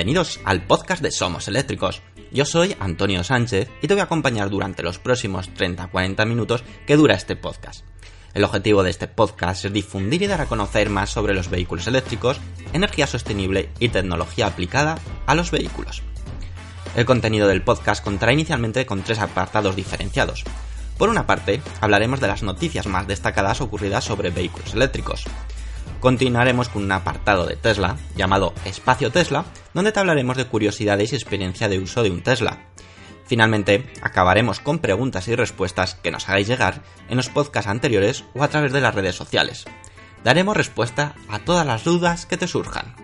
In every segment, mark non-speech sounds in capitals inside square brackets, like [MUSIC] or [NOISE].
Bienvenidos al podcast de Somos Eléctricos. Yo soy Antonio Sánchez y te voy a acompañar durante los próximos 30-40 minutos que dura este podcast. El objetivo de este podcast es difundir y dar a conocer más sobre los vehículos eléctricos, energía sostenible y tecnología aplicada a los vehículos. El contenido del podcast contará inicialmente con tres apartados diferenciados. Por una parte, hablaremos de las noticias más destacadas ocurridas sobre vehículos eléctricos continuaremos con un apartado de Tesla llamado Espacio Tesla, donde te hablaremos de curiosidades y experiencia de uso de un Tesla. Finalmente, acabaremos con preguntas y respuestas que nos hagáis llegar en los podcasts anteriores o a través de las redes sociales. Daremos respuesta a todas las dudas que te surjan.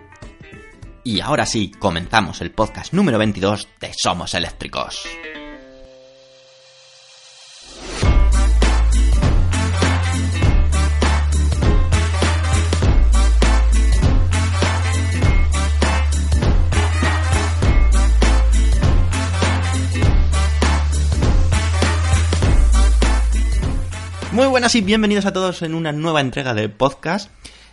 Y ahora sí, comenzamos el podcast número 22 de Somos Eléctricos. Buenas y bienvenidos a todos en una nueva entrega del podcast.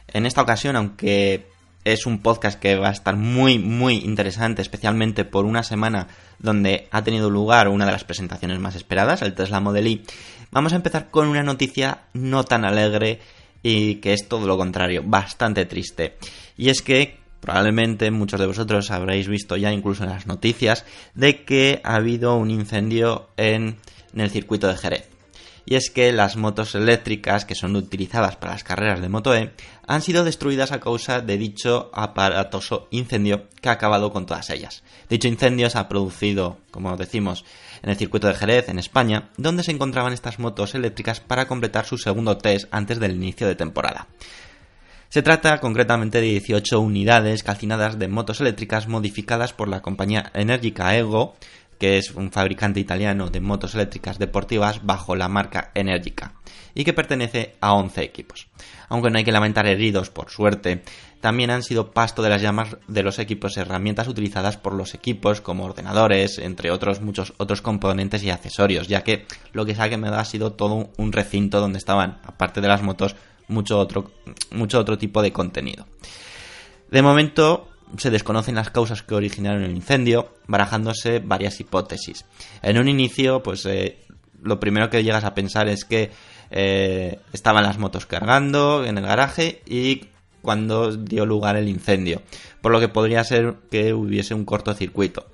En esta ocasión, aunque es un podcast que va a estar muy, muy interesante, especialmente por una semana donde ha tenido lugar una de las presentaciones más esperadas, el Tesla Model Y, vamos a empezar con una noticia no tan alegre y que es todo lo contrario, bastante triste. Y es que probablemente muchos de vosotros habréis visto ya incluso en las noticias de que ha habido un incendio en, en el circuito de Jerez y es que las motos eléctricas que son utilizadas para las carreras de Moto E han sido destruidas a causa de dicho aparatoso incendio que ha acabado con todas ellas. Dicho incendio se ha producido, como decimos, en el circuito de Jerez, en España, donde se encontraban estas motos eléctricas para completar su segundo test antes del inicio de temporada. Se trata concretamente de 18 unidades calcinadas de motos eléctricas modificadas por la compañía Energica Ego, que es un fabricante italiano de motos eléctricas deportivas bajo la marca Energica y que pertenece a 11 equipos. Aunque no hay que lamentar heridos, por suerte, también han sido pasto de las llamas de los equipos herramientas utilizadas por los equipos como ordenadores, entre otros muchos otros componentes y accesorios, ya que lo que se ha quemado ha sido todo un recinto donde estaban, aparte de las motos, mucho otro, mucho otro tipo de contenido. De momento, se desconocen las causas que originaron el incendio, barajándose varias hipótesis. En un inicio, pues eh, lo primero que llegas a pensar es que eh, estaban las motos cargando en el garaje y cuando dio lugar el incendio, por lo que podría ser que hubiese un cortocircuito.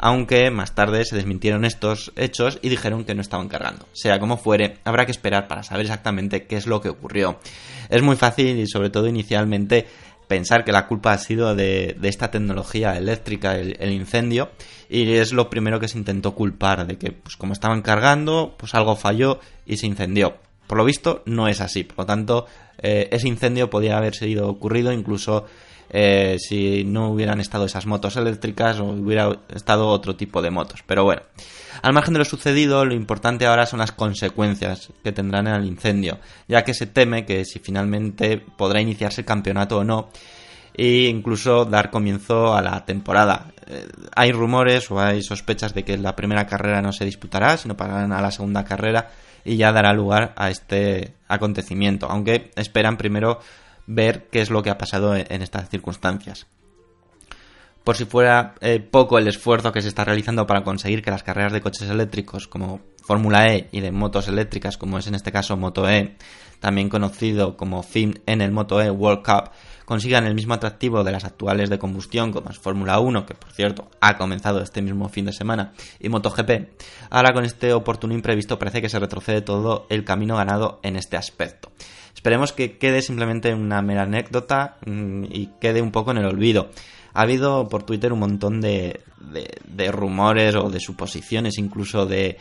Aunque más tarde se desmintieron estos hechos y dijeron que no estaban cargando. Sea como fuere, habrá que esperar para saber exactamente qué es lo que ocurrió. Es muy fácil y sobre todo inicialmente pensar que la culpa ha sido de, esta tecnología eléctrica, el, incendio, y es lo primero que se intentó culpar, de que pues como estaban cargando, pues algo falló y se incendió. Por lo visto no es así, por lo tanto eh, ese incendio podía haber sido ocurrido incluso eh, si no hubieran estado esas motos eléctricas o hubiera estado otro tipo de motos. Pero bueno, al margen de lo sucedido, lo importante ahora son las consecuencias que tendrán en el incendio, ya que se teme que si finalmente podrá iniciarse el campeonato o no, e incluso dar comienzo a la temporada. Eh, hay rumores o hay sospechas de que la primera carrera no se disputará, sino pasarán a la segunda carrera y ya dará lugar a este acontecimiento, aunque esperan primero ver qué es lo que ha pasado en, estas circunstancias. Por si fuera eh, poco el esfuerzo que se está realizando para conseguir que las carreras de coches eléctricos como Fórmula E y de motos eléctricas como es en este caso Moto E, también conocido como FIM en el Moto E World Cup, consigan el mismo atractivo de las actuales de combustión como es Fórmula 1, que por cierto ha comenzado este mismo fin de semana, y MotoGP, ahora con este oportuno imprevisto parece que se retrocede todo el camino ganado en este aspecto. Esperemos que quede simplemente una mera anécdota mm, y quede un poco en el olvido. Ha habido por Twitter un montón de, rumores o de suposiciones, incluso de,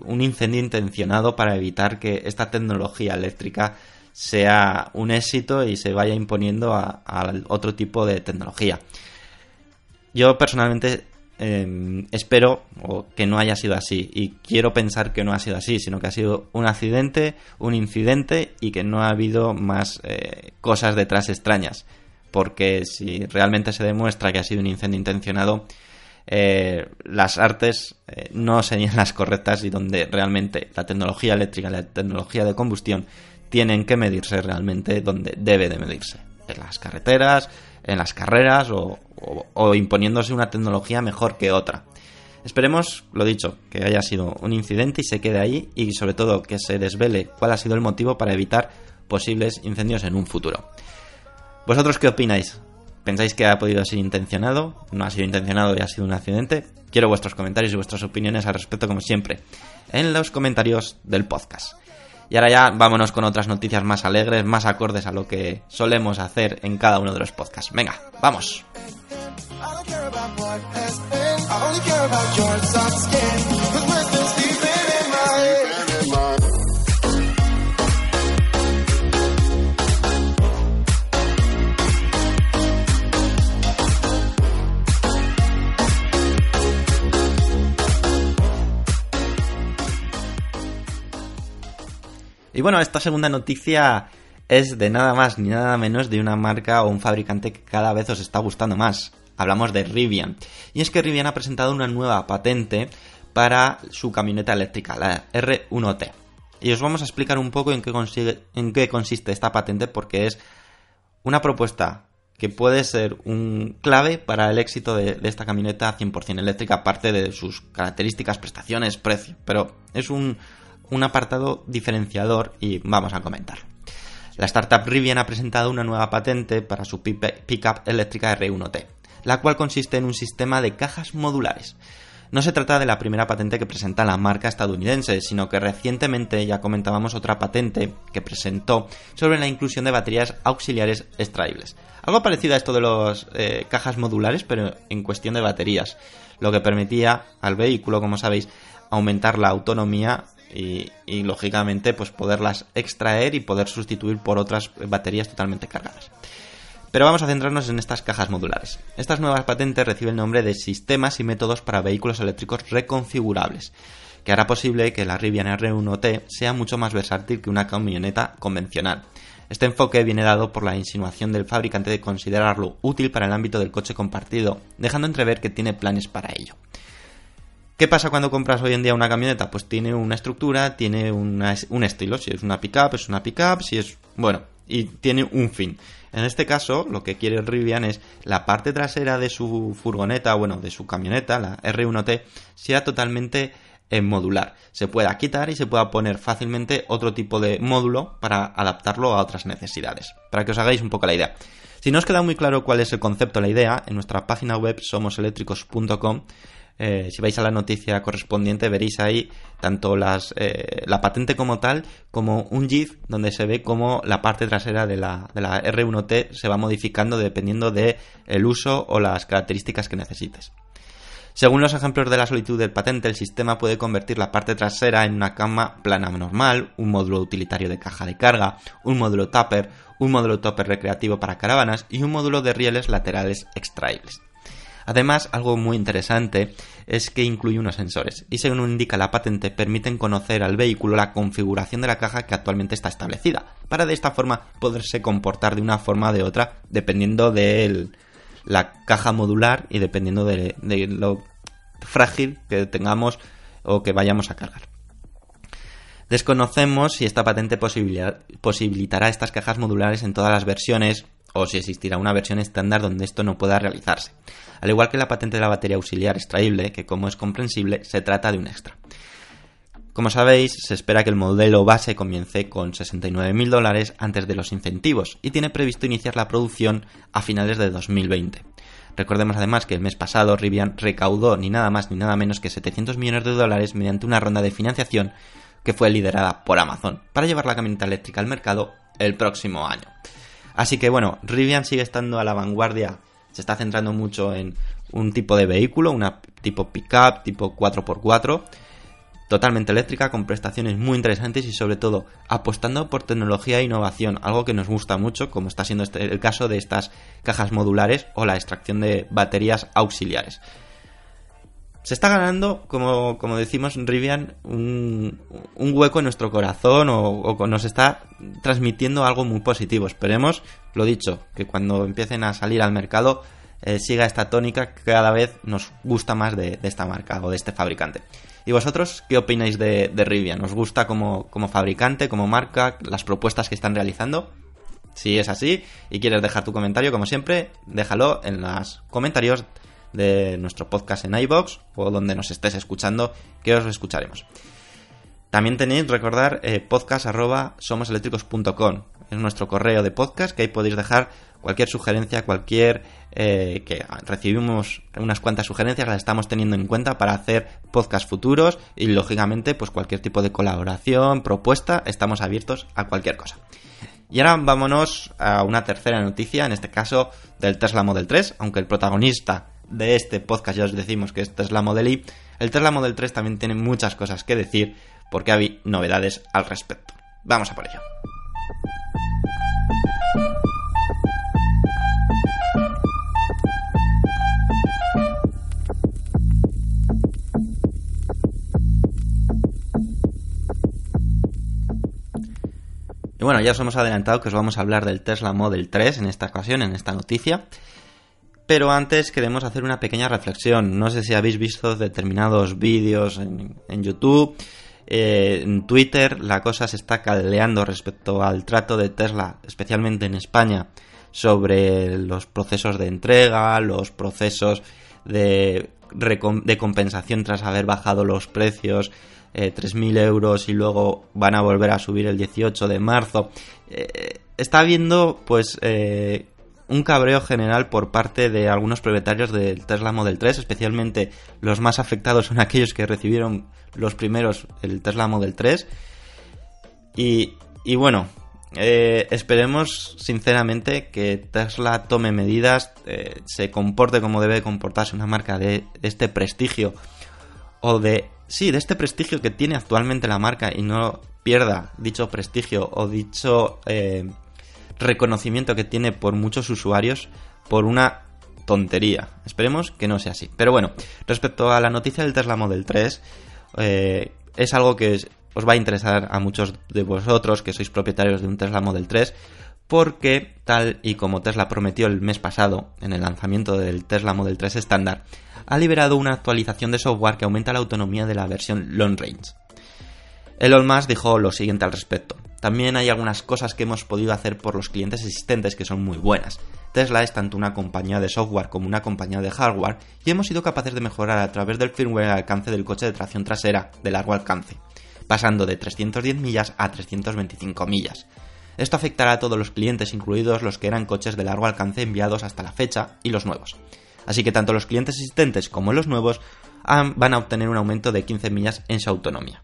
un incendio intencionado para evitar que esta tecnología eléctrica sea un éxito y se vaya imponiendo a, a otro tipo de tecnología. Yo personalmente Em, espero que no haya sido así y quiero pensar que no ha sido así, sino que ha sido un accidente, un incidente y que no ha habido más eh, cosas detrás extrañas. Porque si realmente se demuestra que ha sido un incendio intencionado, eh, las artes eh, no serían [LAUGHS] las correctas y donde realmente la tecnología eléctrica la tecnología de combustión tienen que medirse realmente donde debe de medirse. En las carreteras, en las carreras o, o imponiéndose una tecnología mejor que otra. Esperemos, lo dicho, que haya sido un incidente y se quede ahí y sobre todo que se desvele cuál ha sido el motivo para evitar posibles incendios en un futuro. ¿Vosotros qué opináis? ¿Pensáis que ha podido ser intencionado? ¿No ha sido intencionado y ha sido un accidente? Quiero vuestros comentarios y vuestras opiniones al respecto como siempre en los comentarios del podcast. Y ahora ya vámonos con otras noticias más alegres, más acordes a lo que solemos hacer en cada uno de los podcasts. Venga, vamos. Y bueno, esta segunda noticia es de nada más ni nada menos de una marca o un fabricante que cada vez os está gustando más. Hablamos de Rivian. Y es que Rivian ha presentado una nueva patente para su camioneta eléctrica, la R1T. Y os vamos a explicar un poco en qué, consiste esta patente porque es una propuesta que puede ser un clave para el éxito de, esta camioneta 100% eléctrica, aparte de sus características, prestaciones, precio. Pero es un, un apartado diferenciador y vamos a comentar. La startup Rivian ha presentado una nueva patente para su pickup eléctrica R1T la cual consiste en un sistema de cajas modulares. No se trata de la primera patente que presenta la marca estadounidense, sino que recientemente ya comentábamos otra patente que presentó sobre la inclusión de baterías auxiliares extraíbles. Algo parecido a esto de las eh, cajas modulares, pero en cuestión de baterías, lo que permitía al vehículo, como sabéis, aumentar la autonomía y, y, lógicamente pues poderlas extraer y poder sustituir por otras baterías totalmente cargadas. Pero vamos a centrarnos en estas cajas modulares. Estas nuevas patentes reciben el nombre de sistemas y métodos para vehículos eléctricos reconfigurables, que hará posible que la Rivian R1T sea mucho más versátil que una camioneta convencional. Este enfoque viene dado por la insinuación del fabricante de considerarlo útil para el ámbito del coche compartido, dejando entrever que tiene planes para ello. ¿Qué pasa cuando compras hoy en día una camioneta? Pues tiene una estructura, tiene un estilo. Si es una pickup, es una pickup. Si es. Bueno, y tiene un fin. En este caso, lo que quiere Rivian es la parte trasera de su furgoneta, bueno, de su camioneta, la R1T, sea totalmente en modular. Se pueda quitar y se pueda poner fácilmente otro tipo de módulo para adaptarlo a otras necesidades. Para que os hagáis un poco la idea. Si no os queda muy claro cuál es el concepto, la idea, en nuestra página web somoseléctricos.com eh, si vais a la noticia correspondiente veréis ahí tanto eh, la patente como tal como un GIF donde se ve cómo la parte trasera de la, de la R1T se va modificando dependiendo del el uso o las características que necesites. Según los ejemplos de la solicitud del patente, el sistema puede convertir la parte trasera en una cama plana normal, un módulo utilitario de caja de carga, un módulo tupper, un módulo topper recreativo para caravanas y un módulo de rieles laterales extraíbles. Además, algo muy interesante es que incluye unos sensores y según indica la patente permiten conocer al vehículo la configuración de la caja que actualmente está establecida, para de esta forma poderse comportar de una forma o de otra dependiendo de la caja modular y dependiendo de, de lo frágil que tengamos o que vayamos a cargar. Desconocemos si esta patente posibilitará estas cajas modulares en todas las versiones o si existirá una versión estándar donde esto no pueda realizarse, al igual que la patente de la batería auxiliar extraíble, que como es comprensible, se trata de un extra. Como sabéis, se espera que el modelo base comience con 69.000 dólares antes de los incentivos y tiene previsto iniciar la producción a finales de 2020. Recordemos además que el mes pasado Rivian recaudó ni nada más ni nada menos que 700 millones de dólares mediante una ronda de financiación que fue liderada por Amazon para llevar la camioneta eléctrica al mercado el próximo año. Así que bueno, Rivian sigue estando a la vanguardia, se está centrando mucho en un tipo de vehículo, una tipo pickup, tipo 4x4, totalmente eléctrica, con prestaciones muy interesantes y sobre todo apostando por tecnología e innovación, algo que nos gusta mucho, como está siendo este, el caso de estas cajas modulares o la extracción de baterías auxiliares se está ganando, como, como decimos Rivian, un, un, hueco en nuestro corazón o, nos está transmitiendo algo muy positivo. Esperemos, lo dicho, que cuando empiecen a salir al mercado eh, siga esta tónica que cada vez nos gusta más de, esta marca o de este fabricante. ¿Y vosotros qué opináis de, de Rivian? ¿Os gusta como, como fabricante, como marca, las propuestas que están realizando? Si es así y quieres dejar tu comentario, como siempre, déjalo en los comentarios de nuestro podcast en iBox o donde nos estés escuchando, que os escucharemos. También tenéis, recordar, eh. Es nuestro correo de podcast que ahí podéis dejar cualquier sugerencia, cualquier... Eh, que recibimos unas cuantas sugerencias, las estamos teniendo en cuenta para hacer podcast futuros y lógicamente pues cualquier tipo de colaboración, propuesta, estamos abiertos a cualquier cosa. Y ahora vámonos a una tercera noticia, en este caso del Tesla Model 3, aunque el protagonista de este podcast ya os decimos que es Tesla Model Y, el Tesla Model 3 también tiene muchas cosas que decir porque hay novedades al respecto. Vamos a por ello. Y bueno, ya os hemos adelantado que os vamos a hablar del Tesla Model 3 en esta ocasión, en esta noticia. Pero antes queremos hacer una pequeña reflexión. No sé si habéis visto determinados vídeos en, YouTube, eh, en Twitter, la cosa se está caldeando respecto al trato de Tesla, especialmente en España, sobre los procesos de entrega, los procesos de, compensación tras haber bajado los precios, eh, 3.000 euros y luego van a volver a subir el 18 de marzo. Eh, está habiendo pues eh, un cabreo general por parte de algunos propietarios del Tesla Model 3, especialmente los más afectados son [LAUGHS] aquellos que recibieron los primeros el Tesla Model 3. Y, bueno, eh, esperemos sinceramente que Tesla tome medidas, eh, se comporte como debe comportarse una marca de, este prestigio o de, sí, de este prestigio que tiene actualmente la marca y no pierda dicho prestigio o dicho eh, reconocimiento que tiene por muchos usuarios por una tontería. Esperemos que no sea así. Pero bueno, respecto a la noticia del Tesla Model 3, eh, es algo que os va a interesar a muchos de vosotros que sois propietarios de un Tesla Model 3, porque tal y como Tesla prometió el mes pasado en el lanzamiento del Tesla Model 3 estándar, ha liberado una actualización de software que aumenta la autonomía de la versión Long Range. Elon Musk dijo lo siguiente al respecto. También hay algunas cosas que hemos podido hacer por los clientes existentes que son muy buenas. Tesla es tanto una compañía de software como una compañía de hardware y hemos sido capaces de mejorar a través del firmware el alcance del coche de tracción trasera de largo alcance, pasando de 310 millas a 325 millas. Esto afectará a todos los clientes, incluidos los que eran coches de largo alcance enviados hasta la fecha y los nuevos. Así que tanto los clientes existentes como los nuevos van a obtener un aumento de 15 millas en su autonomía.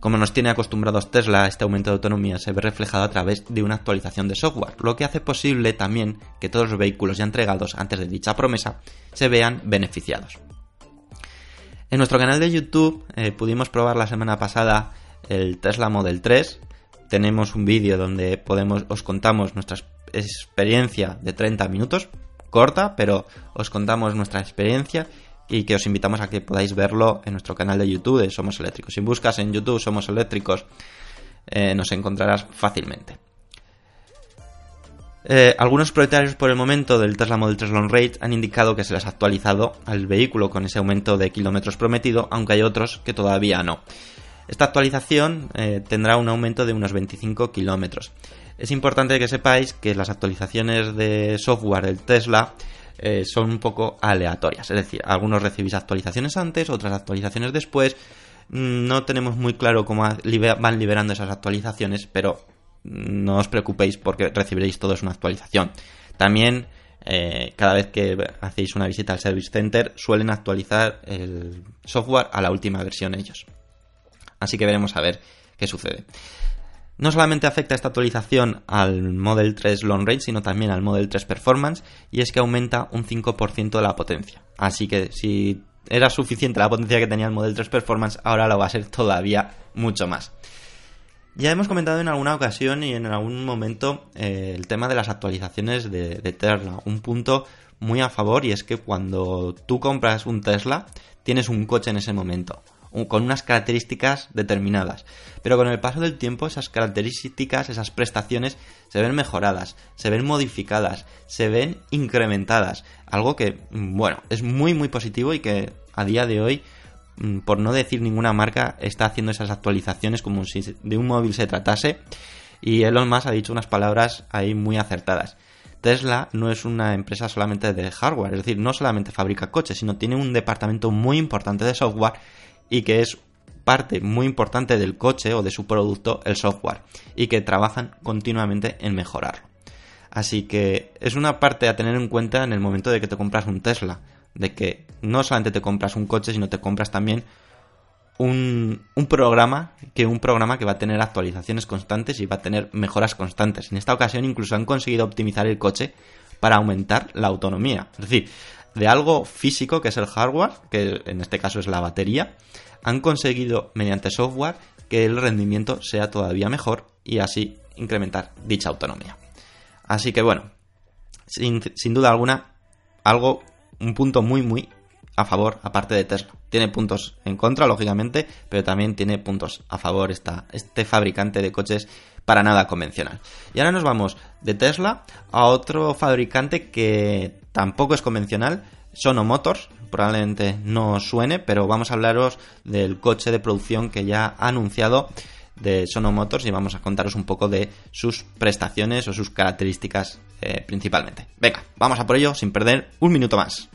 Como nos tiene acostumbrados Tesla, este aumento de autonomía se ve reflejado a través de una actualización de software, lo que hace posible también que todos los vehículos ya entregados antes de dicha promesa se vean beneficiados. En nuestro canal de YouTube eh, pudimos probar la semana pasada el Tesla Model 3. Tenemos un vídeo donde podemos, os contamos nuestra experiencia de 30 minutos, corta, pero os contamos nuestra experiencia y que os invitamos a que podáis verlo en nuestro canal de YouTube de Somos Eléctricos. Si buscas en YouTube Somos Eléctricos, eh, nos encontrarás fácilmente. Eh, algunos propietarios por el momento del Tesla Model 3 Long Range han indicado que se les ha actualizado al vehículo con ese aumento de kilómetros prometido, aunque hay otros que todavía no. Esta actualización eh, tendrá un aumento de unos 25 kilómetros. Es importante que sepáis que las actualizaciones de software del Tesla eh, son un poco aleatorias. Es decir, algunos recibís actualizaciones antes, otras actualizaciones después. Mm, no tenemos muy claro cómo van liberando esas actualizaciones, pero no os preocupéis porque recibiréis todos una actualización. También, eh, cada vez que hacéis una visita al Service Center, suelen actualizar el software a la última versión ellos. Así que veremos a ver qué sucede. No solamente afecta esta actualización al Model 3 Long Range, sino también al Model 3 Performance, y es que aumenta un 5% de la potencia. Así que si era suficiente la potencia que tenía el Model 3 Performance, ahora lo va a ser todavía mucho más. Ya hemos comentado en alguna ocasión y en algún momento eh, el tema de las actualizaciones de, de Tesla. Un punto muy a favor y es que cuando tú compras un Tesla, tienes un coche en ese momento con unas características determinadas. Pero con el paso del tiempo esas características, esas prestaciones se ven mejoradas, se ven modificadas, se ven incrementadas. Algo que, bueno, es muy muy positivo y que a día de hoy, mm, por no decir ninguna marca, está haciendo esas actualizaciones como si de un móvil se tratase. Y Elon Musk ha dicho unas palabras ahí muy acertadas. Tesla no es una empresa solamente de hardware, es decir, no solamente fabrica coches, sino tiene un departamento muy importante de software y que es parte muy importante del coche o de su producto el software y que trabajan continuamente en mejorarlo. Así que es una parte a tener en cuenta en el momento de que te compras un Tesla, de que no solamente te compras un coche, sino te compras también un, programa que un programa que va a tener actualizaciones constantes y va a tener mejoras constantes. En esta ocasión incluso han conseguido optimizar el coche para aumentar la autonomía. Es decir, de algo físico que es el hardware, que en este caso es la batería, han conseguido mediante software que el rendimiento sea todavía mejor y así incrementar dicha autonomía. Así que bueno, sin, sin duda alguna, algo, un punto muy muy a favor, aparte de Tesla. Tiene puntos en contra, lógicamente, pero también tiene puntos a favor esta, este fabricante de coches para nada convencional. Y ahora nos vamos de Tesla a otro fabricante que tampoco es convencional, Sono Motors. Probablemente no suene, pero vamos a hablaros del coche de producción que ya ha anunciado de Sono Motors y vamos a contaros un poco de sus prestaciones o sus características eh, principalmente. Venga, vamos a por ello sin perder un minuto más.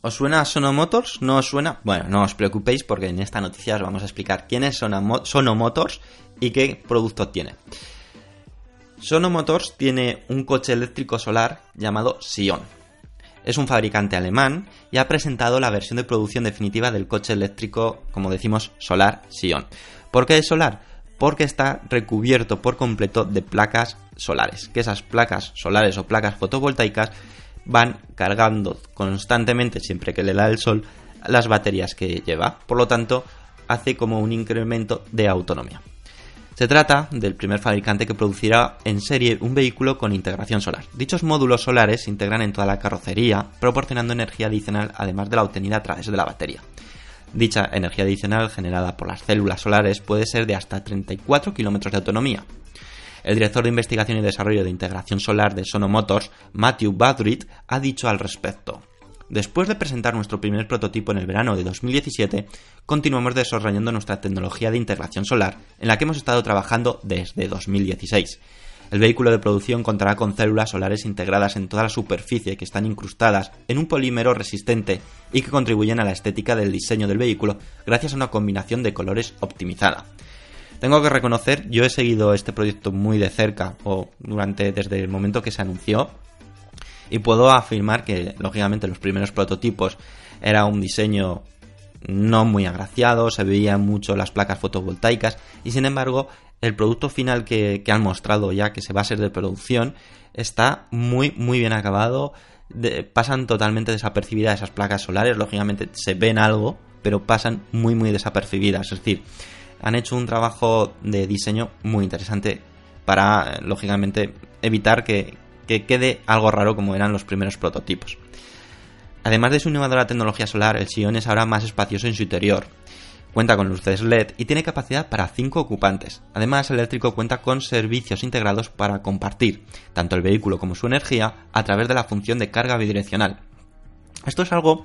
¿Os suena Sono Motors? ¿No os suena? Bueno, no os preocupéis porque en esta noticia os vamos a explicar quién es Sono Motors y qué producto tiene. Sono Motors tiene un coche eléctrico solar llamado Sion. Es un fabricante alemán y ha presentado la versión de producción definitiva del coche eléctrico, como decimos, solar Sion. ¿Por qué es solar? Porque está recubierto por completo de placas solares. Que esas placas solares o placas fotovoltaicas van cargando constantemente, siempre que le da el sol, las baterías que lleva. Por lo tanto, hace como un incremento de autonomía. Se trata del primer fabricante que producirá en serie un vehículo con integración solar. Dichos módulos solares se integran en toda la carrocería, proporcionando energía adicional además de la obtenida a través de la batería. Dicha energía adicional generada por las células solares puede ser de hasta 34 kilómetros de autonomía, el director de investigación y desarrollo de integración solar de Sono Motors, Matthew Badrit, ha dicho al respecto. Después de presentar nuestro primer prototipo en el verano de 2017, continuamos desarrollando nuestra tecnología de integración solar, en la que hemos estado trabajando desde 2016. El vehículo de producción contará con células solares integradas en toda la superficie que están incrustadas en un polímero resistente y que contribuyen a la estética del diseño del vehículo gracias a una combinación de colores optimizada. Tengo que reconocer, yo he seguido este proyecto muy de cerca, o durante desde el momento que se anunció, y puedo afirmar que, lógicamente, los primeros prototipos era un diseño no muy agraciado, se veían mucho las placas fotovoltaicas, y sin embargo, el producto final que, han mostrado ya, que se va a ser de producción, está muy, muy bien acabado. pasan totalmente desapercibidas esas placas solares, lógicamente se ven algo, pero pasan muy, muy desapercibidas. Es decir, han hecho un trabajo de diseño muy interesante para, lógicamente, evitar que, quede algo raro como eran los primeros prototipos. Además de su innovadora tecnología solar, el Sion es ahora más espacioso en su interior. Cuenta con luces LED y tiene capacidad para 5 ocupantes. Además, el eléctrico cuenta con servicios integrados para compartir tanto el vehículo como su energía a través de la función de carga bidireccional. Esto es algo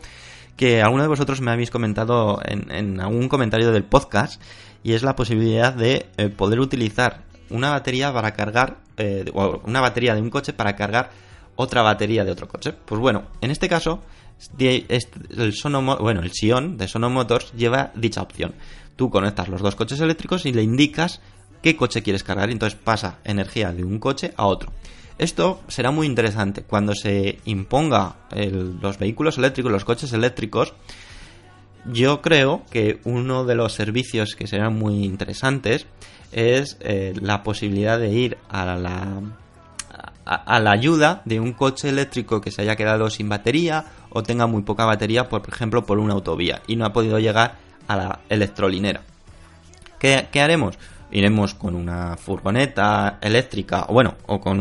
que alguno de vosotros me habéis comentado en, algún comentario del podcast y es la posibilidad de eh, poder utilizar una batería para cargar, eh, una batería de un coche para cargar otra batería de otro coche. Pues bueno, en este caso, el, Sono, bueno, el Sion de Sono Motors lleva dicha opción. Tú conectas los dos coches eléctricos y le indicas qué coche quieres cargar y entonces pasa energía de un coche a otro. Esto será muy interesante cuando se imponga los vehículos eléctricos, los coches eléctricos. Yo creo que uno de los servicios que serán muy interesantes es eh, la posibilidad de ir a la, a, la ayuda de un coche eléctrico que se haya quedado sin batería o tenga muy poca batería, por ejemplo, por una autovía y no ha podido llegar a la electrolinera. ¿Qué, haremos? iremos con una furgoneta eléctrica o bueno o con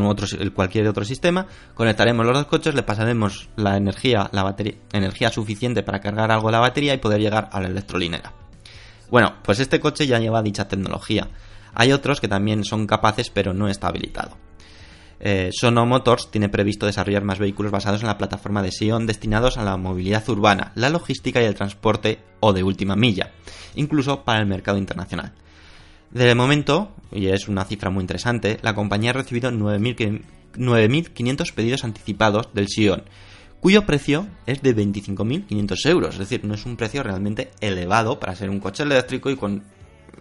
cualquier otro sistema conectaremos los dos coches le pasaremos la energía la batería energía suficiente para cargar algo la batería y poder llegar a la electrolinera Bueno, pues este coche ya lleva dicha tecnología. Hay otros que también son capaces, pero no está habilitado. Eh, Sono Motors tiene previsto desarrollar más vehículos basados en la plataforma de Sion destinados a la movilidad urbana, la logística y el transporte o de última milla, incluso para el mercado internacional. De momento, y es una cifra muy interesante, la compañía ha recibido 9.500 pedidos anticipados del Sion, cuyo precio es de 25.500 euros, es decir, no es un precio realmente elevado para ser un coche eléctrico y con,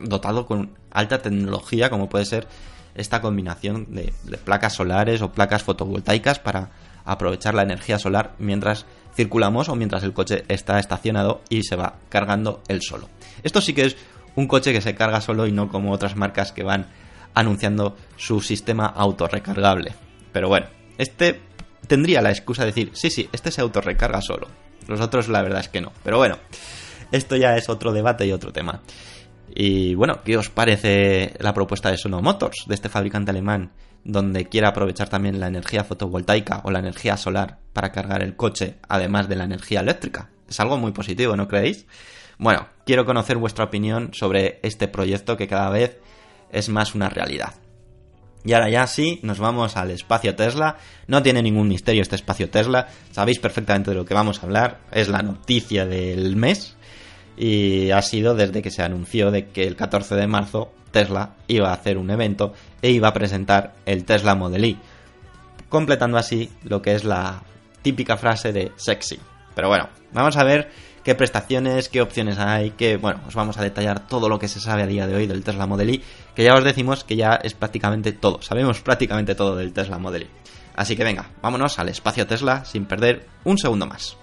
dotado con alta tecnología como puede ser esta combinación de, placas solares o placas fotovoltaicas para aprovechar la energía solar mientras circulamos o mientras el coche está estacionado y se va cargando él solo. Esto sí que es un coche que se carga solo y no como otras marcas que van anunciando su sistema autorrecargable. Pero bueno, este tendría la excusa de decir, sí, sí, este se autorrecarga solo. Los otros la verdad es que no. Pero bueno, esto ya es otro debate y otro tema. Y bueno, ¿qué os parece la propuesta de Sono Motors, de este fabricante alemán, donde quiere aprovechar también la energía fotovoltaica o la energía solar para cargar el coche, además de la energía eléctrica? Es algo muy positivo, ¿no creéis? Bueno, quiero conocer vuestra opinión sobre este proyecto que cada vez es más una realidad. Y ahora ya sí, nos vamos al espacio Tesla. No tiene ningún misterio este espacio Tesla. Sabéis perfectamente de lo que vamos a hablar. Es la noticia del mes y ha sido desde que se anunció de que el 14 de marzo Tesla iba a hacer un evento e iba a presentar el Tesla Model Y, completando así lo que es la típica frase de sexy. Pero bueno, vamos a ver qué prestaciones, qué opciones hay, que bueno, os vamos a detallar todo lo que se sabe a día de hoy del Tesla Model Y, que ya os decimos que ya es prácticamente todo, sabemos prácticamente todo del Tesla Model Y. Así que venga, vámonos al espacio Tesla sin perder un segundo más.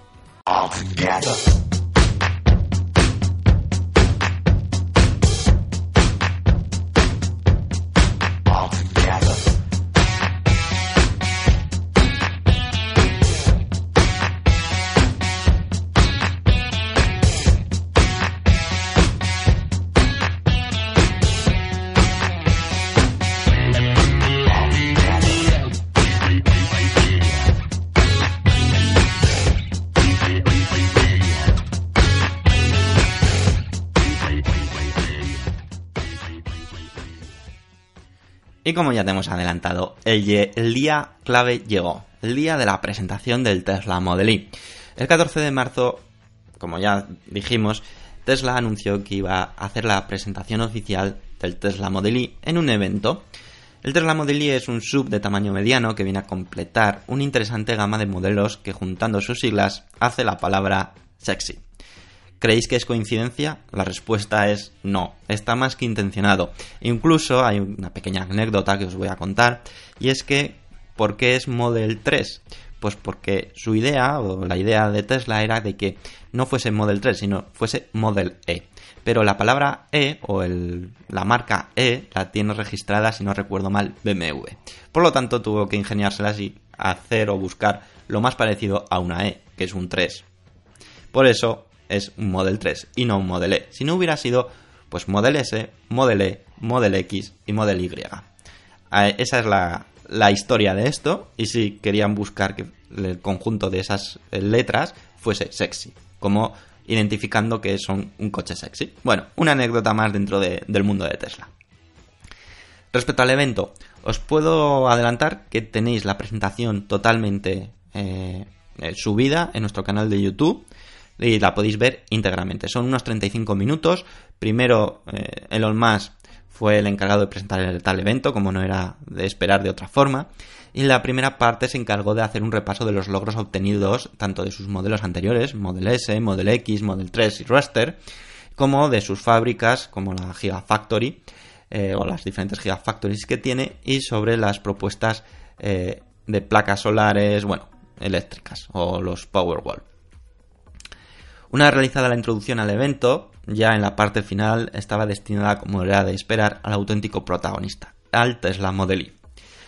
Y como ya te hemos adelantado, el, día clave llegó, el día de la presentación del Tesla Model Y. El 14 de marzo, como ya dijimos, Tesla anunció que iba a hacer la presentación oficial del Tesla Model Y en un evento. El Tesla Model Y es un sub de tamaño mediano que viene a completar una interesante gama de modelos que juntando sus siglas hace la palabra sexy. ¿Creéis que es coincidencia? La respuesta es no, está más que intencionado. Incluso hay una pequeña anécdota que os voy a contar, y es que, ¿por qué es Model 3? Pues porque su idea, o la idea de Tesla era de que no fuese Model 3, sino fuese Model E. Pero la palabra E, o la marca E, la tiene registrada, si no recuerdo mal, BMW. Por lo tanto, tuvo que ingeniárselas y hacer o buscar lo más parecido a una E, que es un 3. Por eso, es un Model 3 y no un Model E. Si no hubiera sido pues Model S, Model E, Model X y Model Y. Ah, esa es la, la historia de esto y si querían buscar que el conjunto de esas eh, letras fuese sexy, como identificando que son un coche sexy. Bueno, una anécdota más dentro del mundo de Tesla. Respecto al evento, os puedo adelantar que tenéis la presentación totalmente eh, eh, subida en nuestro canal de YouTube y la podéis ver íntegramente. Son unos 35 minutos. Primero, eh, Elon Musk fue el encargado de presentar el tal evento, como no era de esperar de otra forma. Y la primera parte se encargó de hacer un repaso de los logros obtenidos tanto de sus modelos anteriores, Model S, Model X, Model 3 y Roadster, como de sus fábricas, como la Gigafactory, eh, o las diferentes Gigafactories que tiene, y sobre las propuestas eh, de placas solares, bueno, eléctricas, o los Powerwall. Una vez realizada la introducción al evento, ya en la parte final estaba destinada, como era de esperar, al auténtico protagonista, al Tesla Model Y.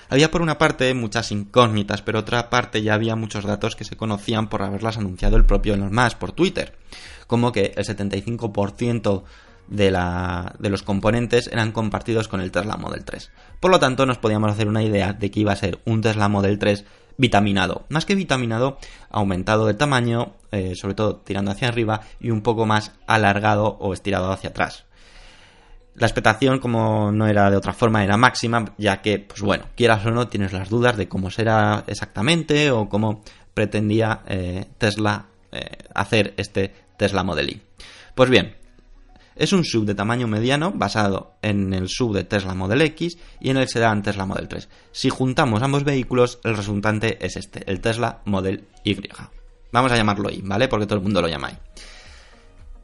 Había por una parte muchas incógnitas, pero otra parte ya había muchos datos que se conocían por haberlas anunciado el propio Elon Musk por Twitter, como que el 75% de, de los componentes eran compartidos con el Tesla Model 3. Por lo tanto, nos podíamos hacer una idea de que iba a ser un Tesla Model 3 vitaminado. Más que vitaminado, aumentado de tamaño, eh, sobre todo tirando hacia arriba, y un poco más alargado o estirado hacia atrás. La expectación, como no era de otra forma, era máxima, ya que, pues bueno, quieras o no, tienes las dudas de cómo será exactamente o cómo pretendía eh, Tesla eh, hacer este Tesla Model Y. Pues bien, es un sub de tamaño mediano basado en el sub de Tesla Model X y en el sedán Tesla Model 3. Si juntamos ambos vehículos, el resultante es este, el Tesla Model Y. Vamos a llamarlo Y, ¿vale? Porque todo el mundo lo llama Y.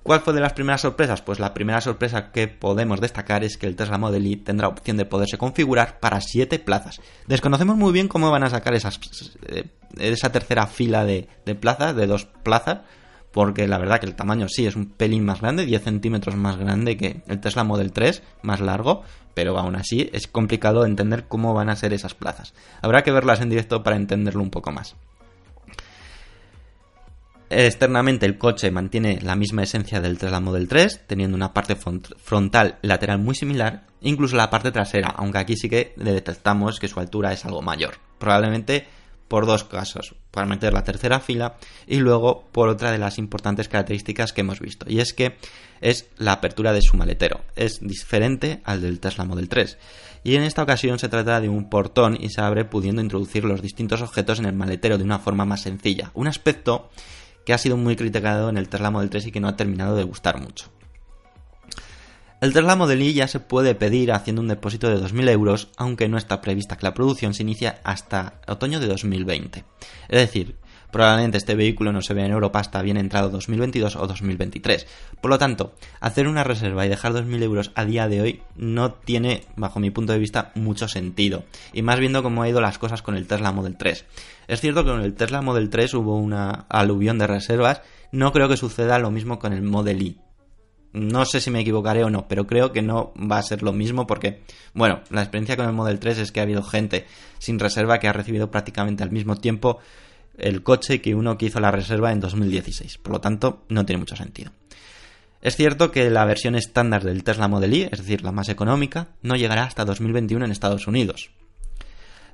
¿Cuál fue de las primeras sorpresas? Pues la primera sorpresa que podemos destacar es que el Tesla Model Y tendrá opción de poderse configurar para 7 plazas. Desconocemos muy bien cómo van a sacar esas, eh, esa tercera fila de, de plazas, de dos plazas, porque la verdad que el tamaño sí es un pelín más grande, 10 centímetros más grande que el Tesla Model 3, más largo, pero aún así es complicado entender cómo van a ser esas plazas. Habrá que verlas en directo para entenderlo un poco más. Externamente el coche mantiene la misma esencia del Tesla Model 3, teniendo una parte frontal y lateral muy similar, incluso la parte trasera, aunque aquí sí que detectamos que su altura es algo mayor. Probablemente por dos casos, para meter la tercera fila y luego por otra de las importantes características que hemos visto, y es que es la apertura de su maletero, es diferente al del Tesla Model 3, y en esta ocasión se trata de un portón y se abre pudiendo introducir los distintos objetos en el maletero de una forma más sencilla, un aspecto que ha sido muy criticado en el Tesla Model 3 y que no ha terminado de gustar mucho. El Tesla Model Y ya se puede pedir haciendo un depósito de 2.000 euros, aunque no está prevista que la producción se inicie hasta otoño de 2020. Es decir, probablemente este vehículo no se vea en Europa hasta bien entrado 2022 o 2023. Por lo tanto, hacer una reserva y dejar 2.000 euros a día de hoy no tiene, bajo mi punto de vista, mucho sentido. Y más viendo cómo han ido las cosas con el Tesla Model 3. Es cierto que con el Tesla Model 3 hubo una aluvión de reservas, no creo que suceda lo mismo con el Model Y no sé si me equivocaré o no, pero creo que no va a ser lo mismo porque, bueno, la experiencia con el Model 3 es que ha habido gente sin reserva que ha recibido prácticamente al mismo tiempo el coche que uno que hizo la reserva en 2016. Por lo tanto, no tiene mucho sentido. Es cierto que la versión estándar del Tesla Model Y, es decir, la más económica, no llegará hasta 2021 en Estados Unidos.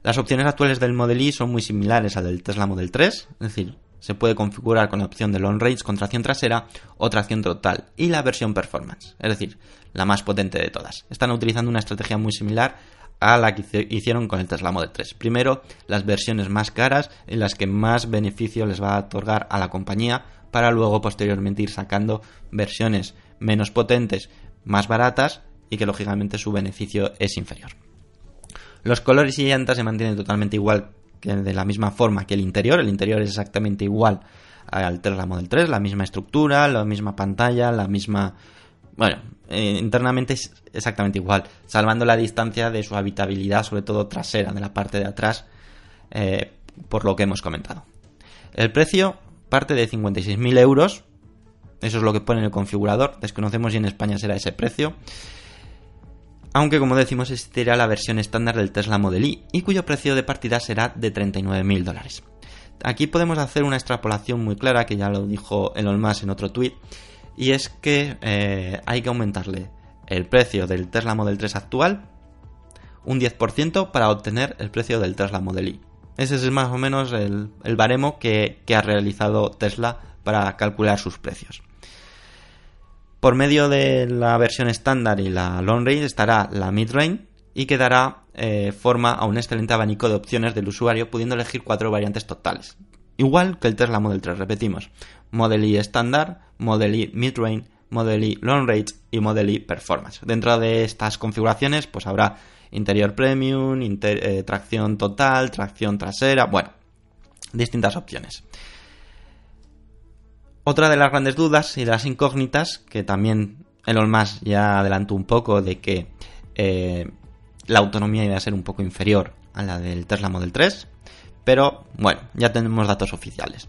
Las opciones actuales del Model Y son muy similares al del Tesla Model 3, es decir, se puede configurar con la opción de long range con tracción trasera o tracción total y la versión performance, es decir, la más potente de todas. Están utilizando una estrategia muy similar a la que hicieron con el Tesla Model 3. Primero, las versiones más caras en las que más beneficio les va a otorgar a la compañía para luego posteriormente ir sacando versiones menos potentes, más baratas y que lógicamente su beneficio es inferior. Los colores y llantas se mantienen totalmente igual de la misma forma que el interior. El interior es exactamente igual al Tesla Model 3, la misma estructura, la misma pantalla, la misma... Bueno, eh, internamente es exactamente igual, salvando la distancia de su habitabilidad, sobre todo trasera, de la parte de atrás, eh, por lo que hemos comentado. El precio parte de 56.000 euros, eso es lo que pone en el configurador, desconocemos si en España será ese precio aunque como decimos existirá la versión estándar del Tesla Model Y y cuyo precio de partida será de 39.000 dólares. Aquí podemos hacer una extrapolación muy clara que ya lo dijo Elon Musk en otro tweet y es que eh, hay que aumentarle el precio del Tesla Model 3 actual un 10% para obtener el precio del Tesla Model Y. Ese es más o menos el, baremo que ha realizado Tesla para calcular sus precios. Por medio de la versión estándar y la long range estará la mid range y que dará eh, forma a un excelente abanico de opciones del usuario pudiendo elegir cuatro variantes totales. Igual que el Tesla Model 3, repetimos. Model Y estándar, Model Y mid range, Model Y long range y Model Y performance. Dentro de estas configuraciones pues habrá interior premium, eh, tracción total, tracción trasera, bueno, distintas opciones. Otra de las grandes dudas y de las incógnitas, que también Elon Musk ya adelantó un poco de que eh, la autonomía iba a ser un poco inferior a la del Tesla Model 3, pero bueno, ya tenemos datos oficiales.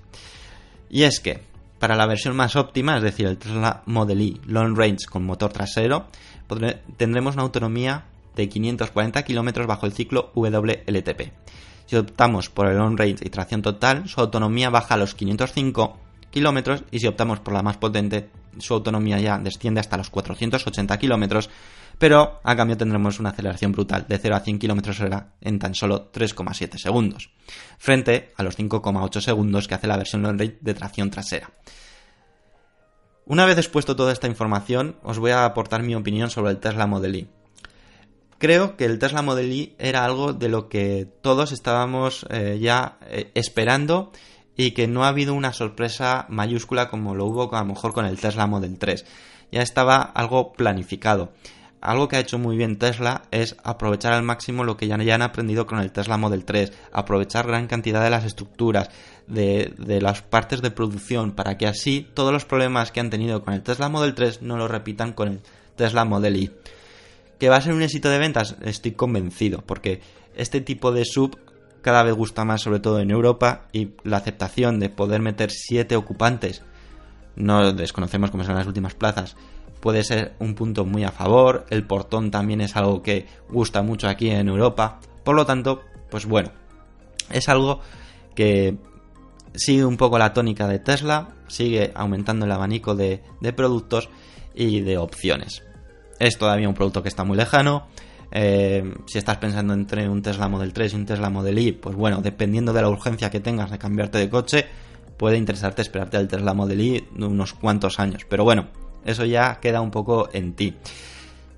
Y es que para la versión más óptima, es decir, el Tesla Model Y Long Range con motor trasero, tendremos una autonomía de 540 km bajo el ciclo WLTP. Si optamos por el Long Range y tracción total, su autonomía baja a los 505 kilómetros y si optamos por la más potente, su autonomía ya desciende hasta los 480 kilómetros, pero a cambio tendremos una aceleración brutal de 0 a 100 kilómetros hora en tan solo 3,7 segundos, frente a los 5,8 segundos que hace la versión long range de tracción trasera. Una vez expuesto toda esta información, os voy a aportar mi opinión sobre el Tesla Model Y. Creo que el Tesla Model Y era algo de lo que todos estábamos eh, ya eh, esperando y que no ha habido una sorpresa mayúscula como lo hubo a lo mejor con el Tesla Model 3. Ya estaba algo planificado. Algo que ha hecho muy bien Tesla es aprovechar al máximo lo que ya, han aprendido con el Tesla Model 3, aprovechar gran cantidad de las estructuras, de, las partes de producción, para que así todos los problemas que han tenido con el Tesla Model 3 no lo repitan con el Tesla Model Y. ¿Que va a ser un éxito de ventas? Estoy convencido, porque este tipo de sub cada vez gusta más, sobre todo en Europa, y la aceptación de poder meter siete ocupantes, no desconocemos cómo son las últimas plazas, puede ser un punto muy a favor, el portón también es algo que gusta mucho aquí en Europa, por lo tanto, pues bueno, es algo que sigue un poco la tónica de Tesla, sigue aumentando el abanico de, productos y de opciones. Es todavía un producto que está muy lejano. Eh, si estás pensando entre un Tesla Model 3 y un Tesla Model Y, pues bueno, dependiendo de la urgencia que tengas de cambiarte de coche, puede interesarte esperarte al Tesla Model Y unos cuantos años. Pero bueno, eso ya queda un poco en ti.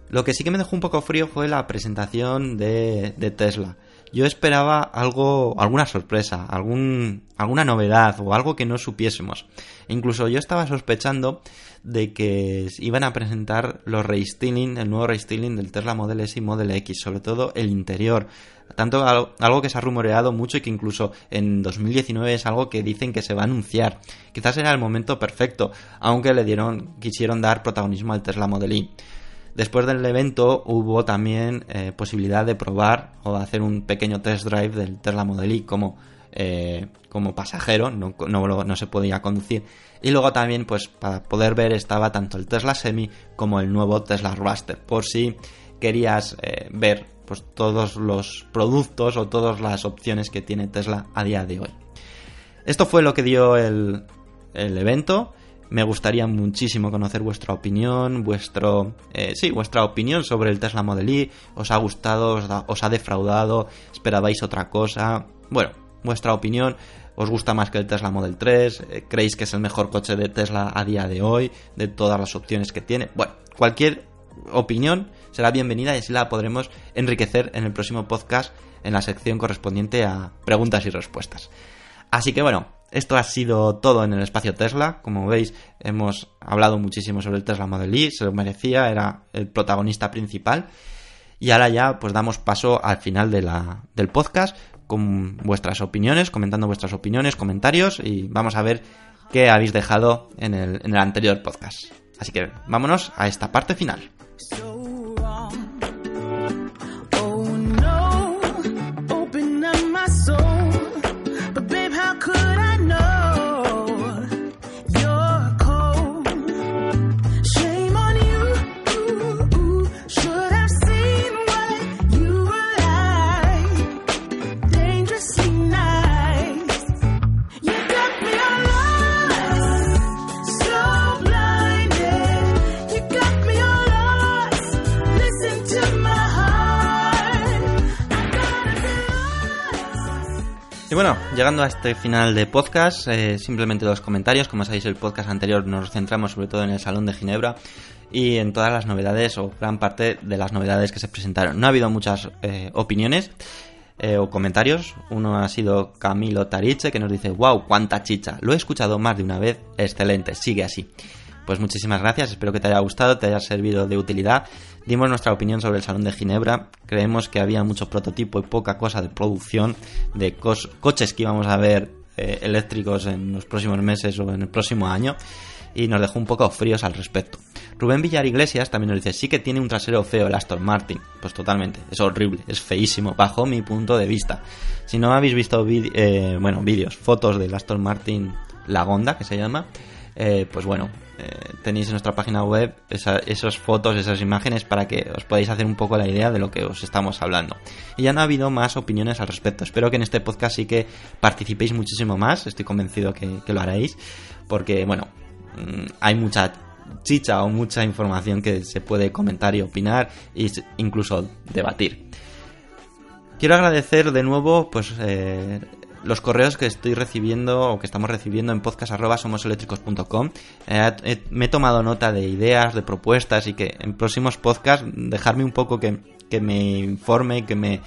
Lo que sí que me dejó un poco frío fue la presentación de, Tesla yo esperaba algo, alguna sorpresa, algún, alguna novedad o algo que no supiésemos. Incluso yo estaba sospechando de que iban a presentar los restyling, el nuevo restyling del Tesla Model S y Model X, sobre todo el interior. Tanto algo que se ha rumoreado mucho y que incluso en 2019 es algo que dicen que se va a anunciar. Quizás era el momento perfecto, aunque le dieron, quisieron dar protagonismo al Tesla Model Y. Después del evento hubo también eh, posibilidad de probar o hacer un pequeño test drive del Tesla Model Y como, eh, como pasajero, no, no, se podía conducir. Y luego también, pues para poder ver, estaba tanto el Tesla Semi como el nuevo Tesla Roadster, por si querías eh, ver pues, todos los productos o todas las opciones que tiene Tesla a día de hoy. Esto fue lo que dio el, el evento. Me gustaría muchísimo conocer vuestra opinión, vuestro, eh, sí, vuestra opinión sobre el Tesla Model Y. ¿Os ha gustado? Os, ha defraudado? ¿Esperabais otra cosa? Bueno, vuestra opinión. ¿Os gusta más que el Tesla Model 3? Eh, ¿Creéis que es el mejor coche de Tesla a día de hoy? De todas las opciones que tiene. Bueno, cualquier opinión será bienvenida y así la podremos enriquecer en el próximo podcast en la sección correspondiente a preguntas y respuestas. Así que bueno, esto ha sido todo en el espacio Tesla. Como veis, hemos hablado muchísimo sobre el Tesla Model Y, se lo merecía, era el protagonista principal. Y ahora ya, pues damos paso al final del podcast con vuestras opiniones, comentando vuestras opiniones, comentarios y vamos a ver qué habéis dejado en el, en el anterior podcast. Así que vámonos a esta parte final. Bueno, llegando a este final de podcast, eh, simplemente dos comentarios. Como sabéis, el podcast anterior nos centramos sobre todo en el Salón de Ginebra y en todas las novedades o gran parte de las novedades que se presentaron. No ha habido muchas eh, opiniones eh, o comentarios. Uno ha sido Camilo Tariche que nos dice, wow, cuánta chicha. Lo he escuchado más de una vez, excelente, sigue así. Pues muchísimas gracias, espero que te haya gustado, te haya servido de utilidad. Dimos nuestra opinión sobre el Salón de Ginebra, creemos que había mucho prototipo y poca cosa de producción, de coches que íbamos a ver eh, eléctricos en los próximos meses o en el próximo año, y nos dejó un poco fríos al respecto. Rubén Villar Iglesias también nos dice, sí que tiene un trasero feo el Aston Martin. Pues totalmente, es horrible, es feísimo, bajo mi punto de vista. Si no habéis visto eh, bueno, vídeos, fotos del Aston Martin Lagonda, que se llama, eh, pues bueno, eh, tenéis en nuestra página web esas fotos, esas imágenes para que os podáis hacer un poco la idea de lo que os estamos hablando. Y ya no ha habido más opiniones al respecto. Espero que en este podcast sí que participéis muchísimo más. Estoy convencido que, lo haréis. Porque, bueno, mm, hay mucha chicha o mucha información que se puede comentar y opinar e incluso debatir. Quiero agradecer de nuevo pues eh, los correos que estoy recibiendo o que estamos recibiendo en podcast.somoseléctricos.com. Eh, me he tomado nota de ideas, de propuestas y que en próximos podcasts dejarme un poco que, que me informe, que me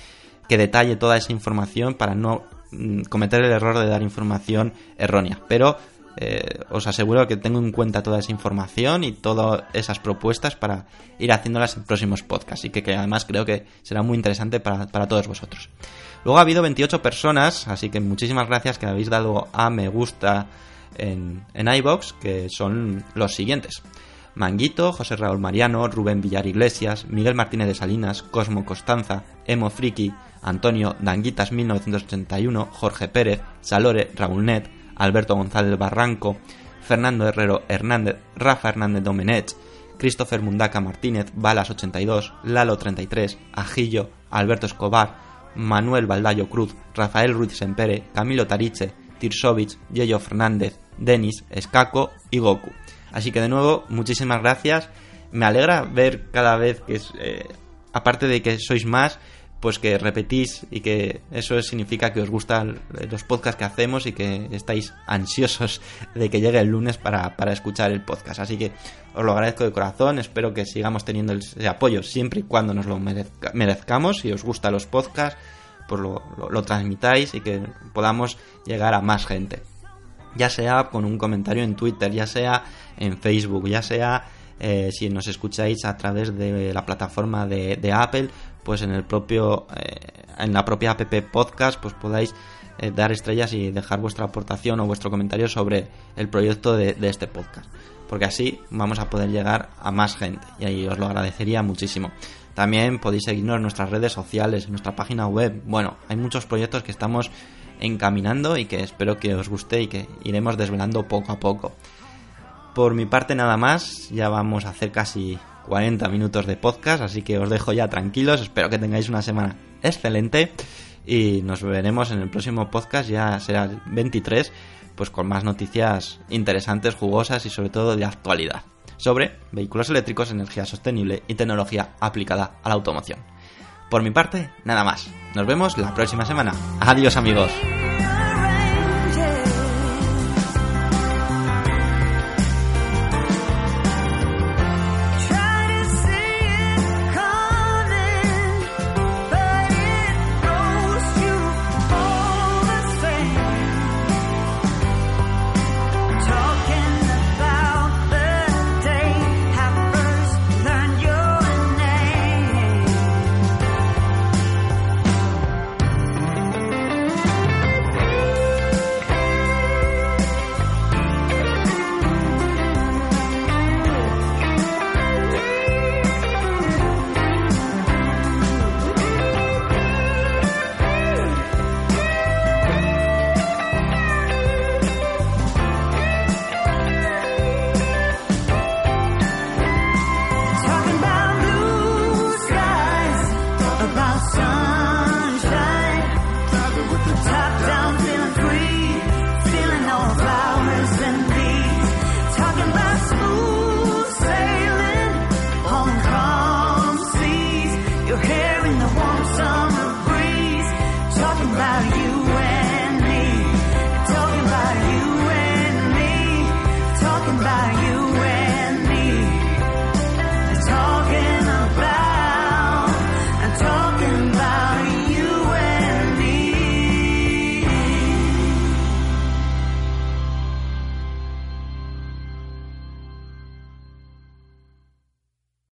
que detalle toda esa información para no mm, cometer el error de dar información errónea. Pero eh, os aseguro que tengo en cuenta toda esa información y todas esas propuestas para ir haciéndolas en próximos podcasts y que, además creo que será muy interesante para, todos vosotros. Luego ha habido 28 personas, así que muchísimas gracias que habéis dado a me gusta en, en iBox, que son los siguientes. Manguito, José Raúl Mariano, Rubén Villar Iglesias, Miguel Martínez de Salinas, Cosmo Constanza, Emo Friki, Antonio Danguitas 1981, Jorge Pérez, Salore Raúl Net, Alberto González Barranco, Fernando Herrero Hernández, Rafa Hernández Domenech, Christopher Mundaca Martínez, Balas 82, Lalo 33, Ajillo, Alberto Escobar, Manuel Baldayo Cruz, Rafael Ruiz Sempere, Camilo Tariche, Tirsovich, Yello Fernández, Denis, Escaco y Goku. Así que de nuevo, muchísimas gracias. Me alegra ver cada vez que, eh, aparte de que sois más, pues que repetís y que eso significa que os gustan los podcasts que hacemos y que estáis ansiosos de que llegue el lunes para, escuchar el podcast. Así que os lo agradezco de corazón, espero que sigamos teniendo ese apoyo siempre y cuando nos lo merezcamos. Si os gustan los podcasts, pues lo, lo transmitáis y que podamos llegar a más gente. Ya sea con un comentario en Twitter, ya sea en Facebook, ya sea eh, si nos escucháis a través de la plataforma de, Apple, pues en el propio eh, en la propia app podcast, pues podáis eh, dar estrellas y dejar vuestra aportación o vuestro comentario sobre el proyecto de, este podcast. Porque así vamos a poder llegar a más gente y ahí os lo agradecería muchísimo. También podéis seguirnos en nuestras redes sociales, en nuestra página web. Bueno, hay muchos proyectos que estamos encaminando y que espero que os guste y que iremos desvelando poco a poco. Por mi parte nada más, ya vamos a hacer casi 40 minutos de podcast, así que os dejo ya tranquilos, espero que tengáis una semana excelente y nos veremos en el próximo podcast, ya será el 23, pues con más noticias interesantes, jugosas y sobre todo de actualidad sobre vehículos eléctricos, energía sostenible y tecnología aplicada a la automoción. Por mi parte, nada más. Nos vemos la próxima semana. Adiós amigos.